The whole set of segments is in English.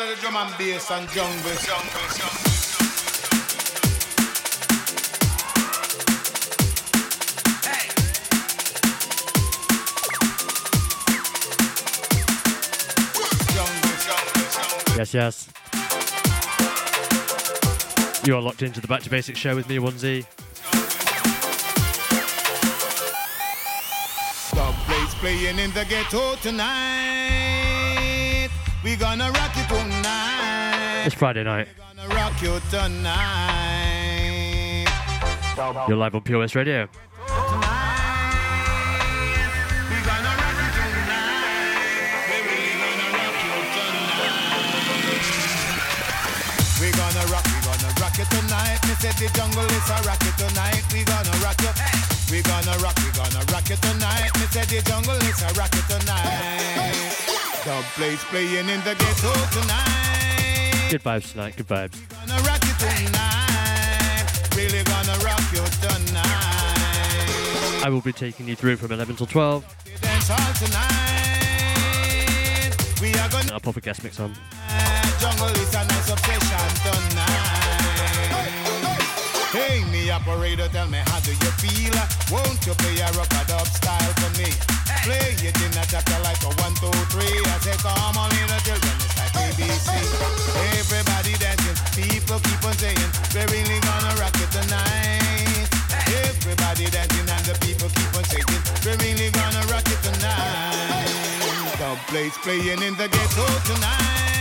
all of the drum and bass and jungle. jungle, Yes, yes. You are locked into the Back 2 Bassix show with me, Onesie. Plates playing in the ghetto tonight. We gonna rock you tonight. It's Friday night. Gonna rock you tonight. You're live on West Radio. We gonna rock you tonight. We really gonna rock you tonight. We gonna rock, we gonna rock you tonight. Me said the jungle is a rock you tonight. We gonna rock you. We gonna rock, we gonna rock you tonight. Me said the jungle is a rock you tonight. Dub plates playing in the ghetto tonight. Good vibes tonight, good vibes. Gonna rock you tonight. Really gonna rock you tonight. I will be taking you through from 11 till 12. Dance hall tonight. We are gonna I'll pop a guest mix on. jungle is a nice obsession tonight. Hey, me operator, tell me how do you feel? Won't you play a rock a dub style for me? Play it in a chapter like a one, two, three. I say, come on, little children, it's like ABC. Everybody dancing, people keep on saying, we're really gonna rock it tonight. Everybody dancing and the people keep on saying, we're really gonna rock it tonight. Dub plates playing in the ghetto tonight.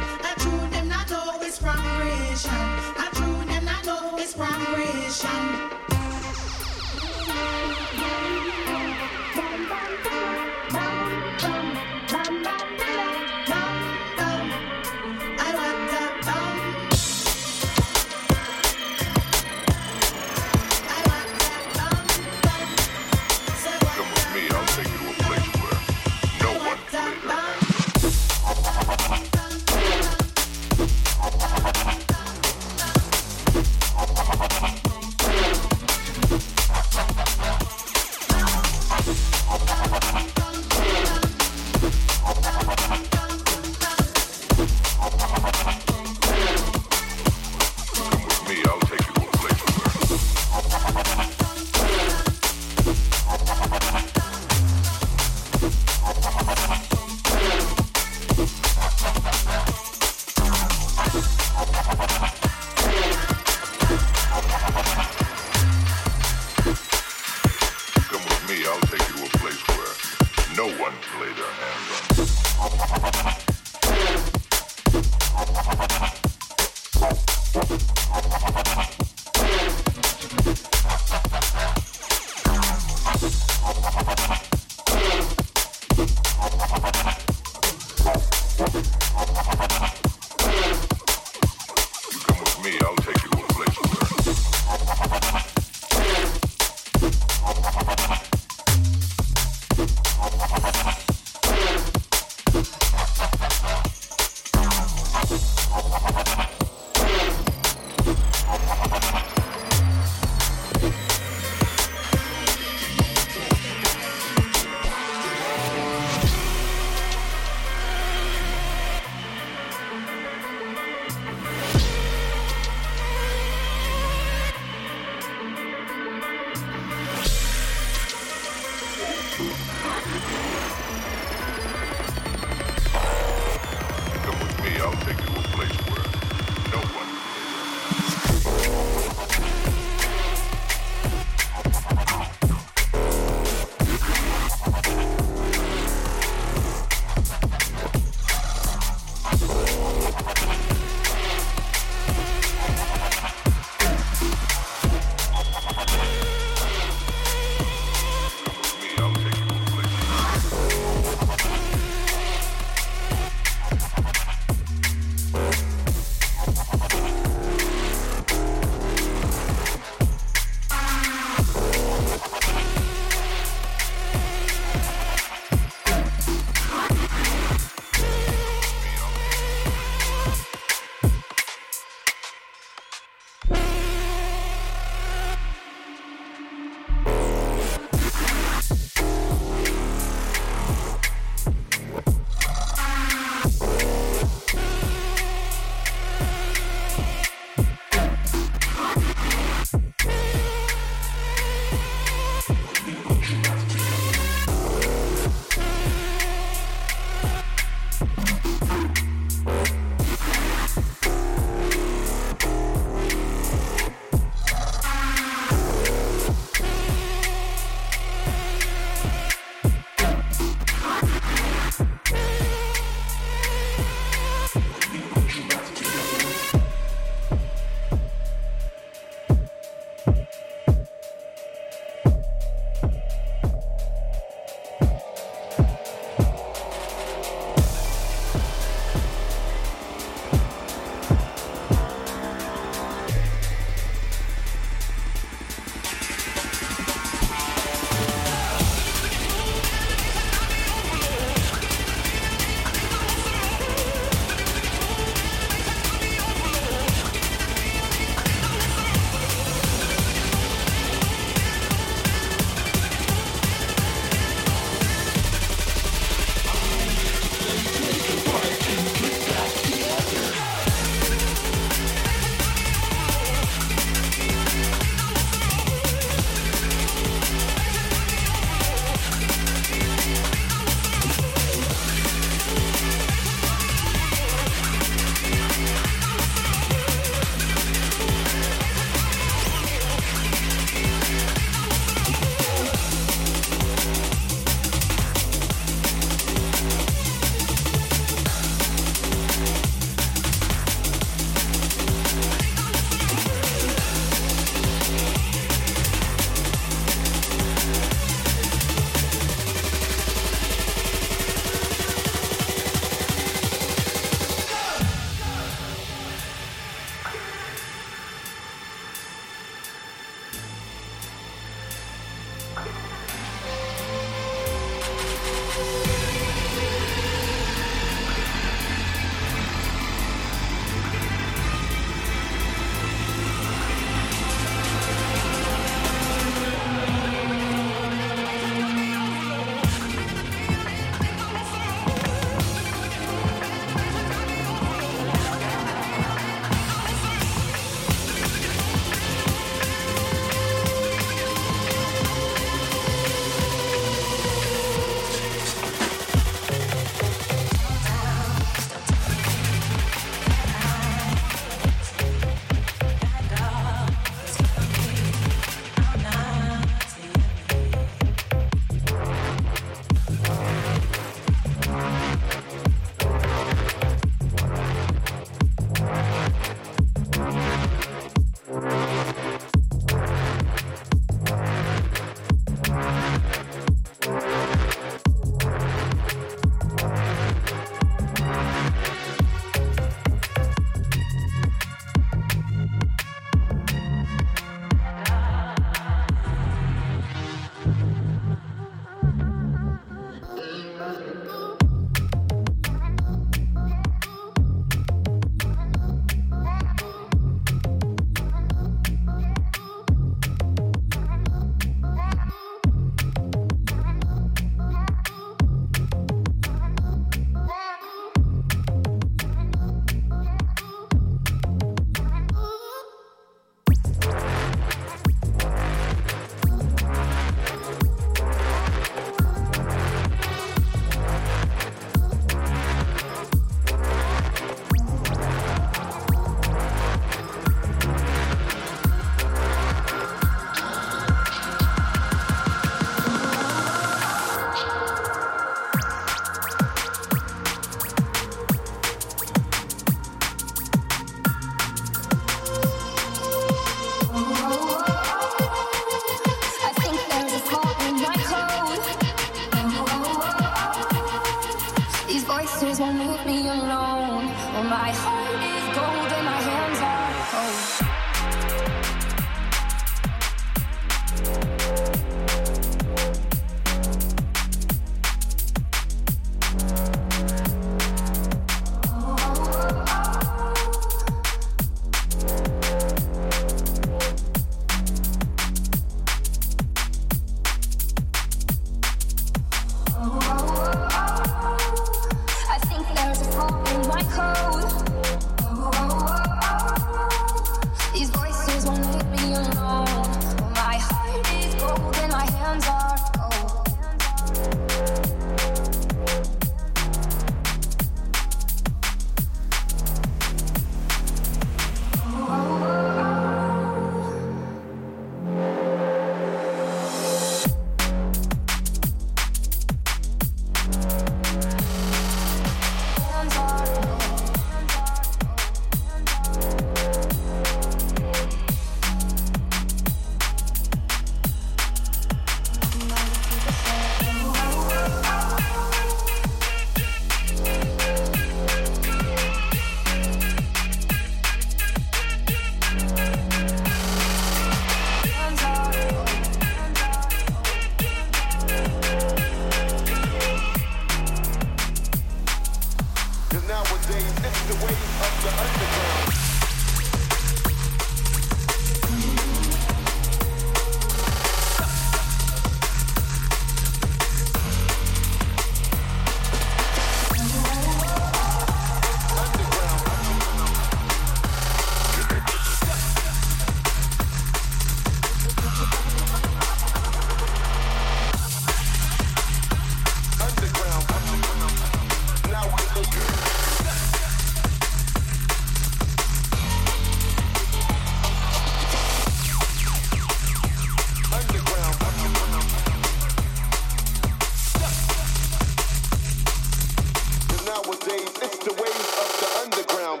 It's the way of the underground.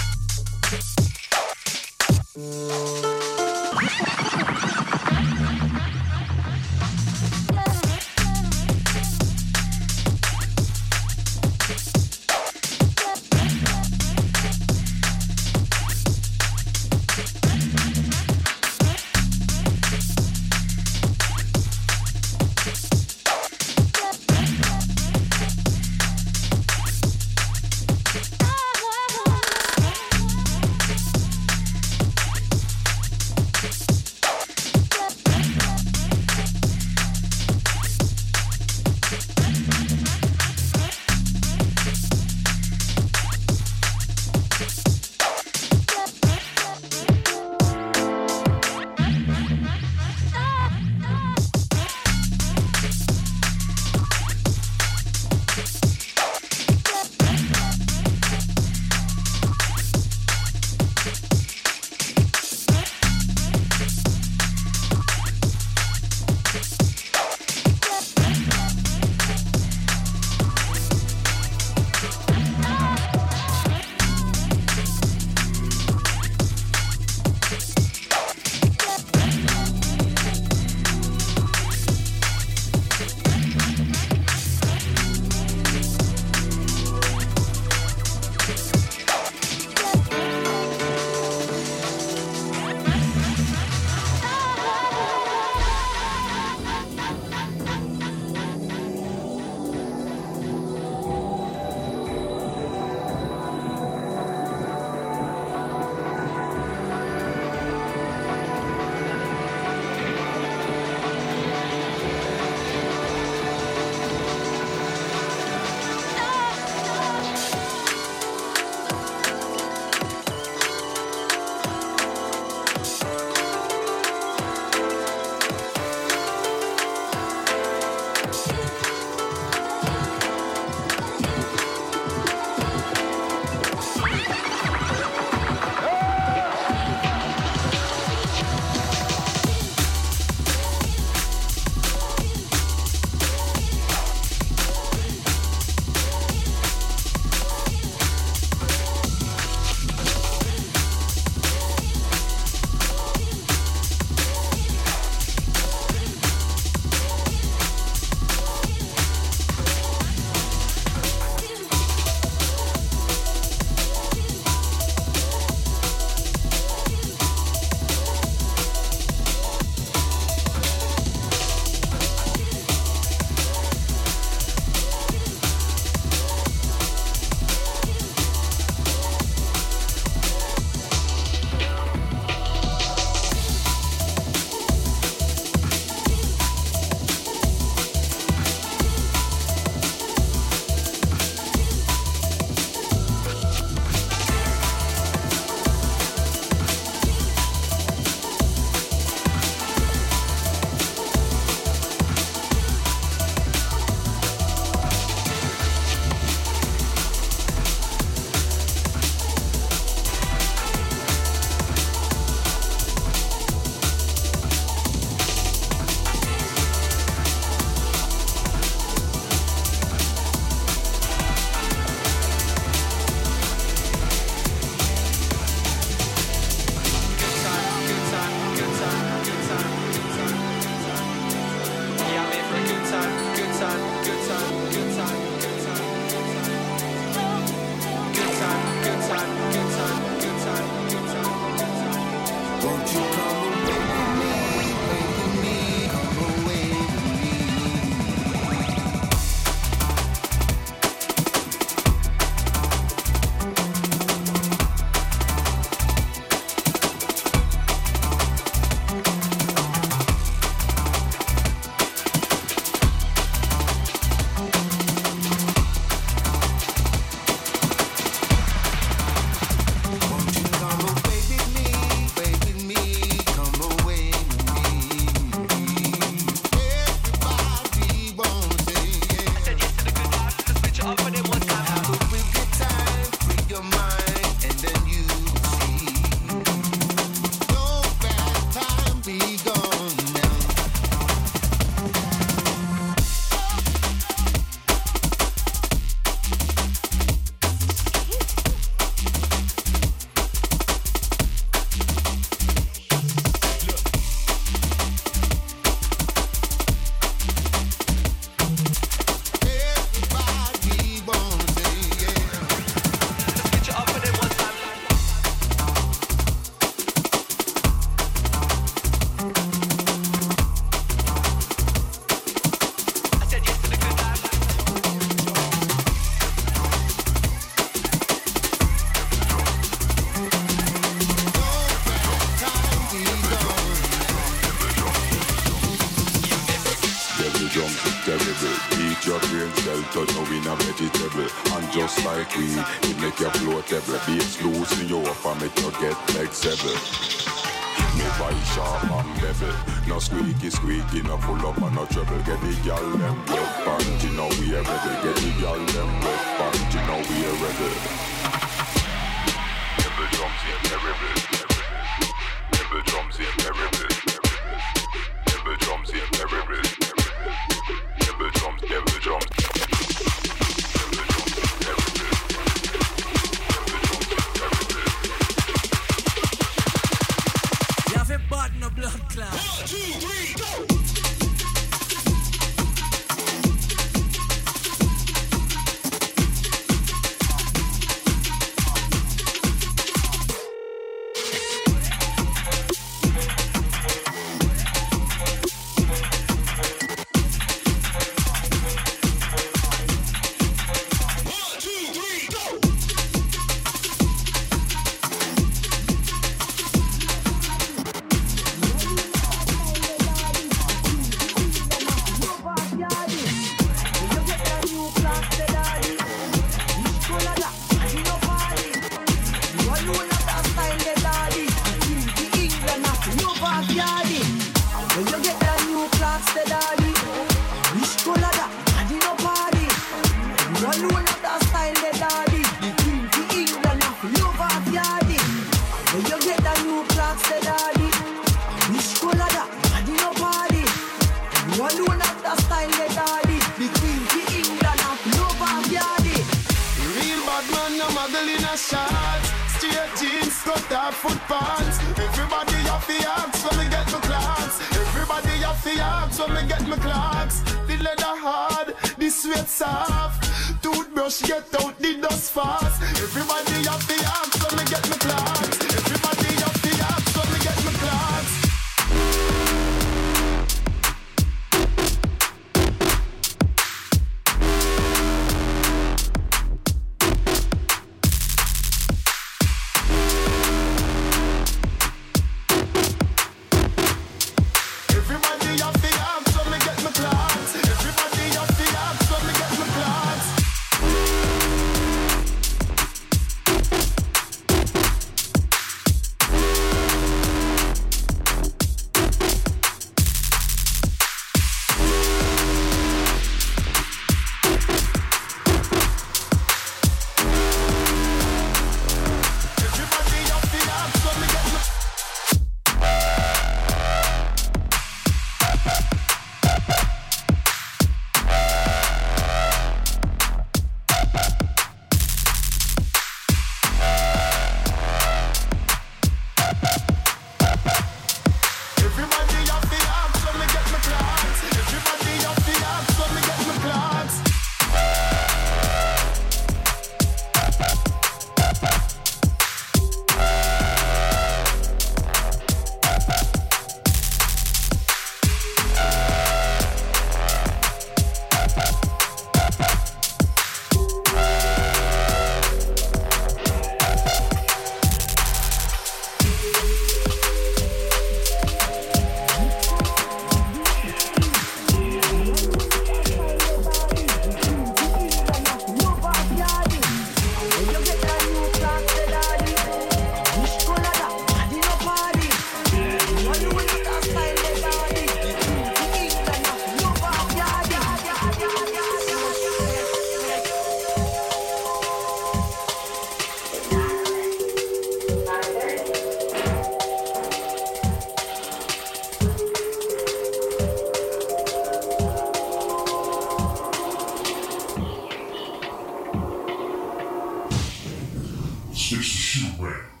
space a shoe around.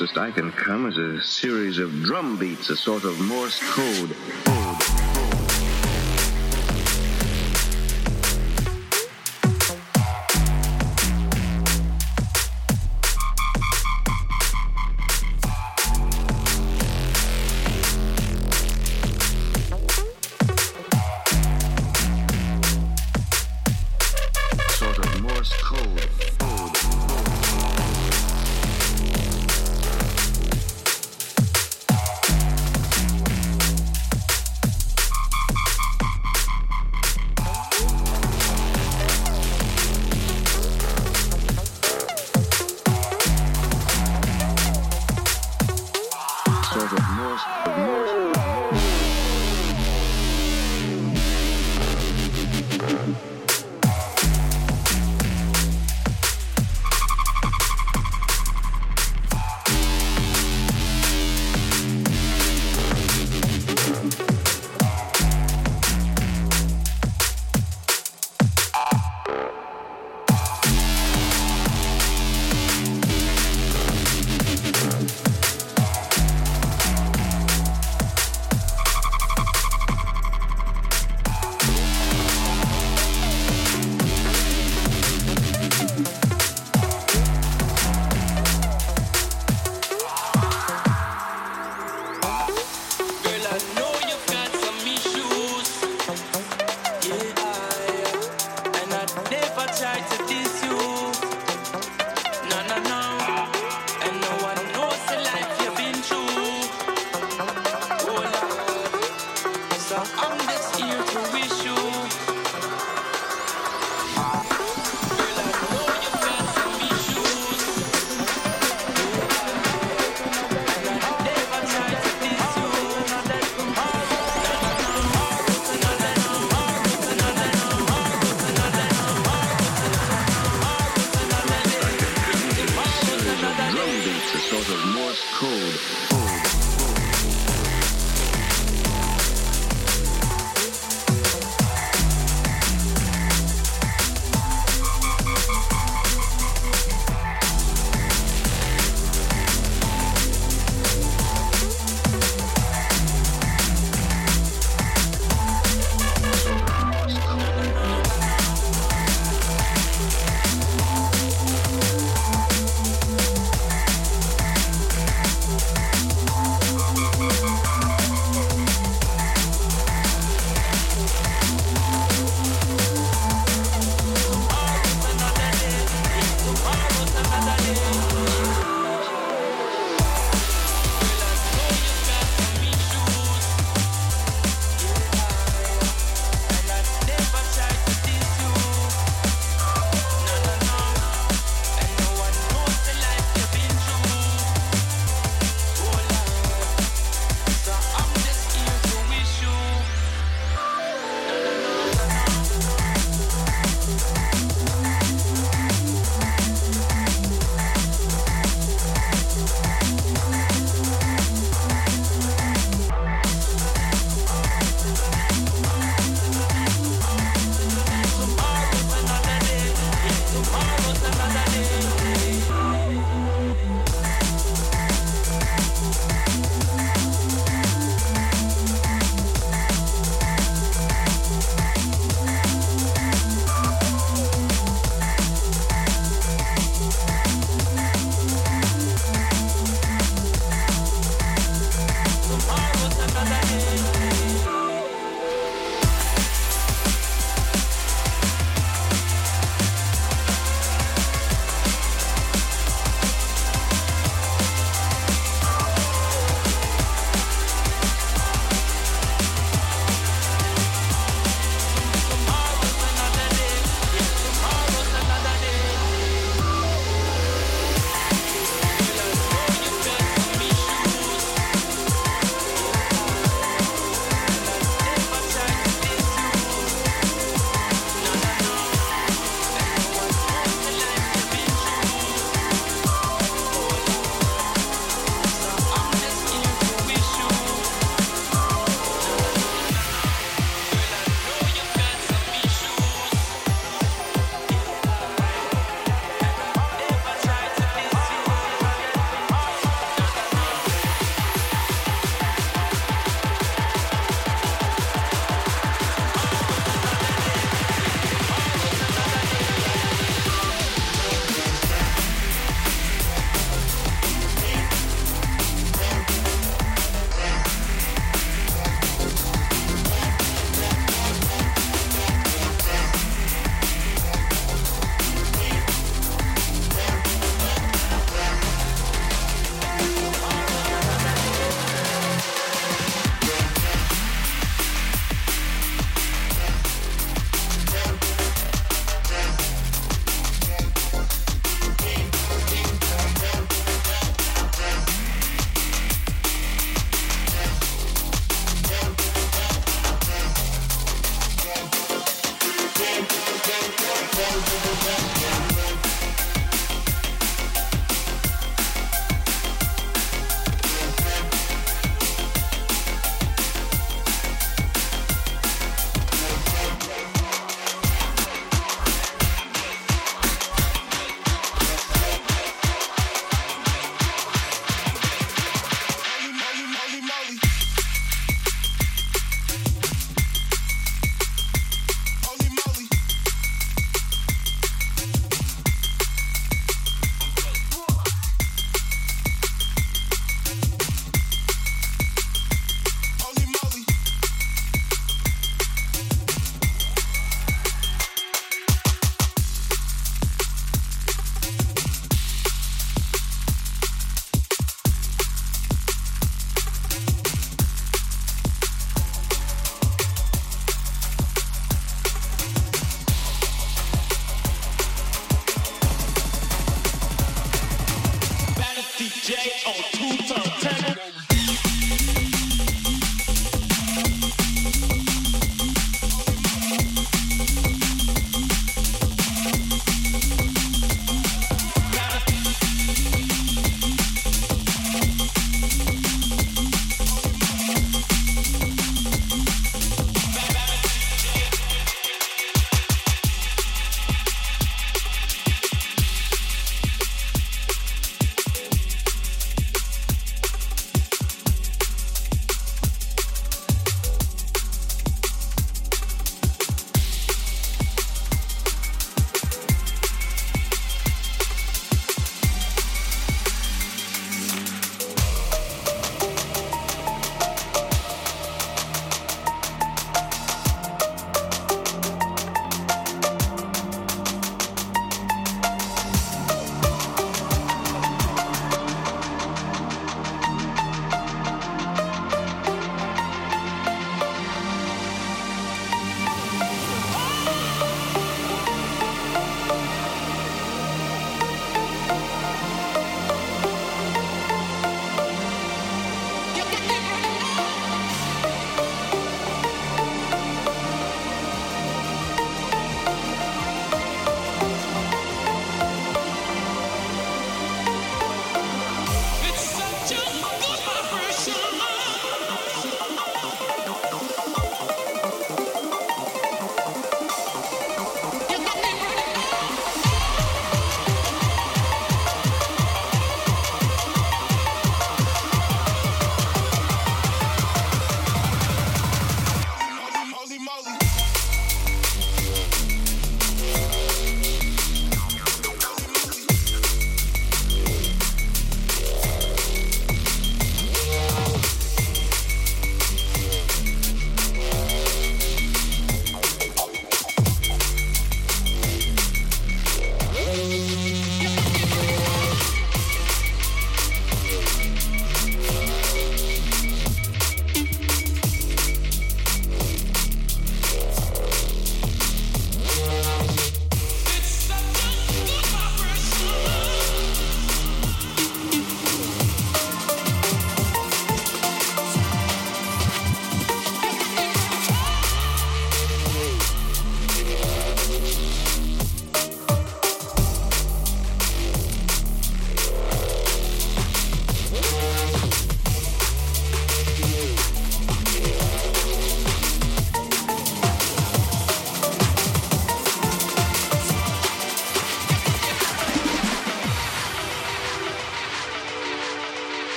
closest I can come is a series of drum beats, a sort of Morse code.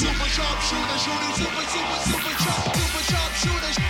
Super sharp shooters, shooting, super, super, super sharp, super sharp shooters.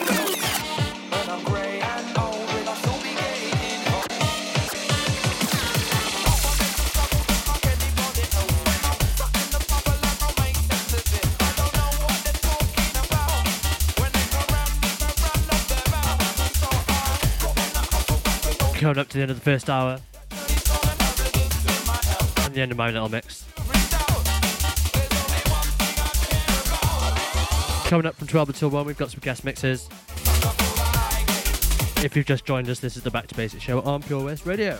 coming up to the end of the first hour and the end of my little mix. Coming up from 12 until 1, we've got some guest mixes. If you've just joined us, this is the Back 2 Bassix show on Pure West Radio.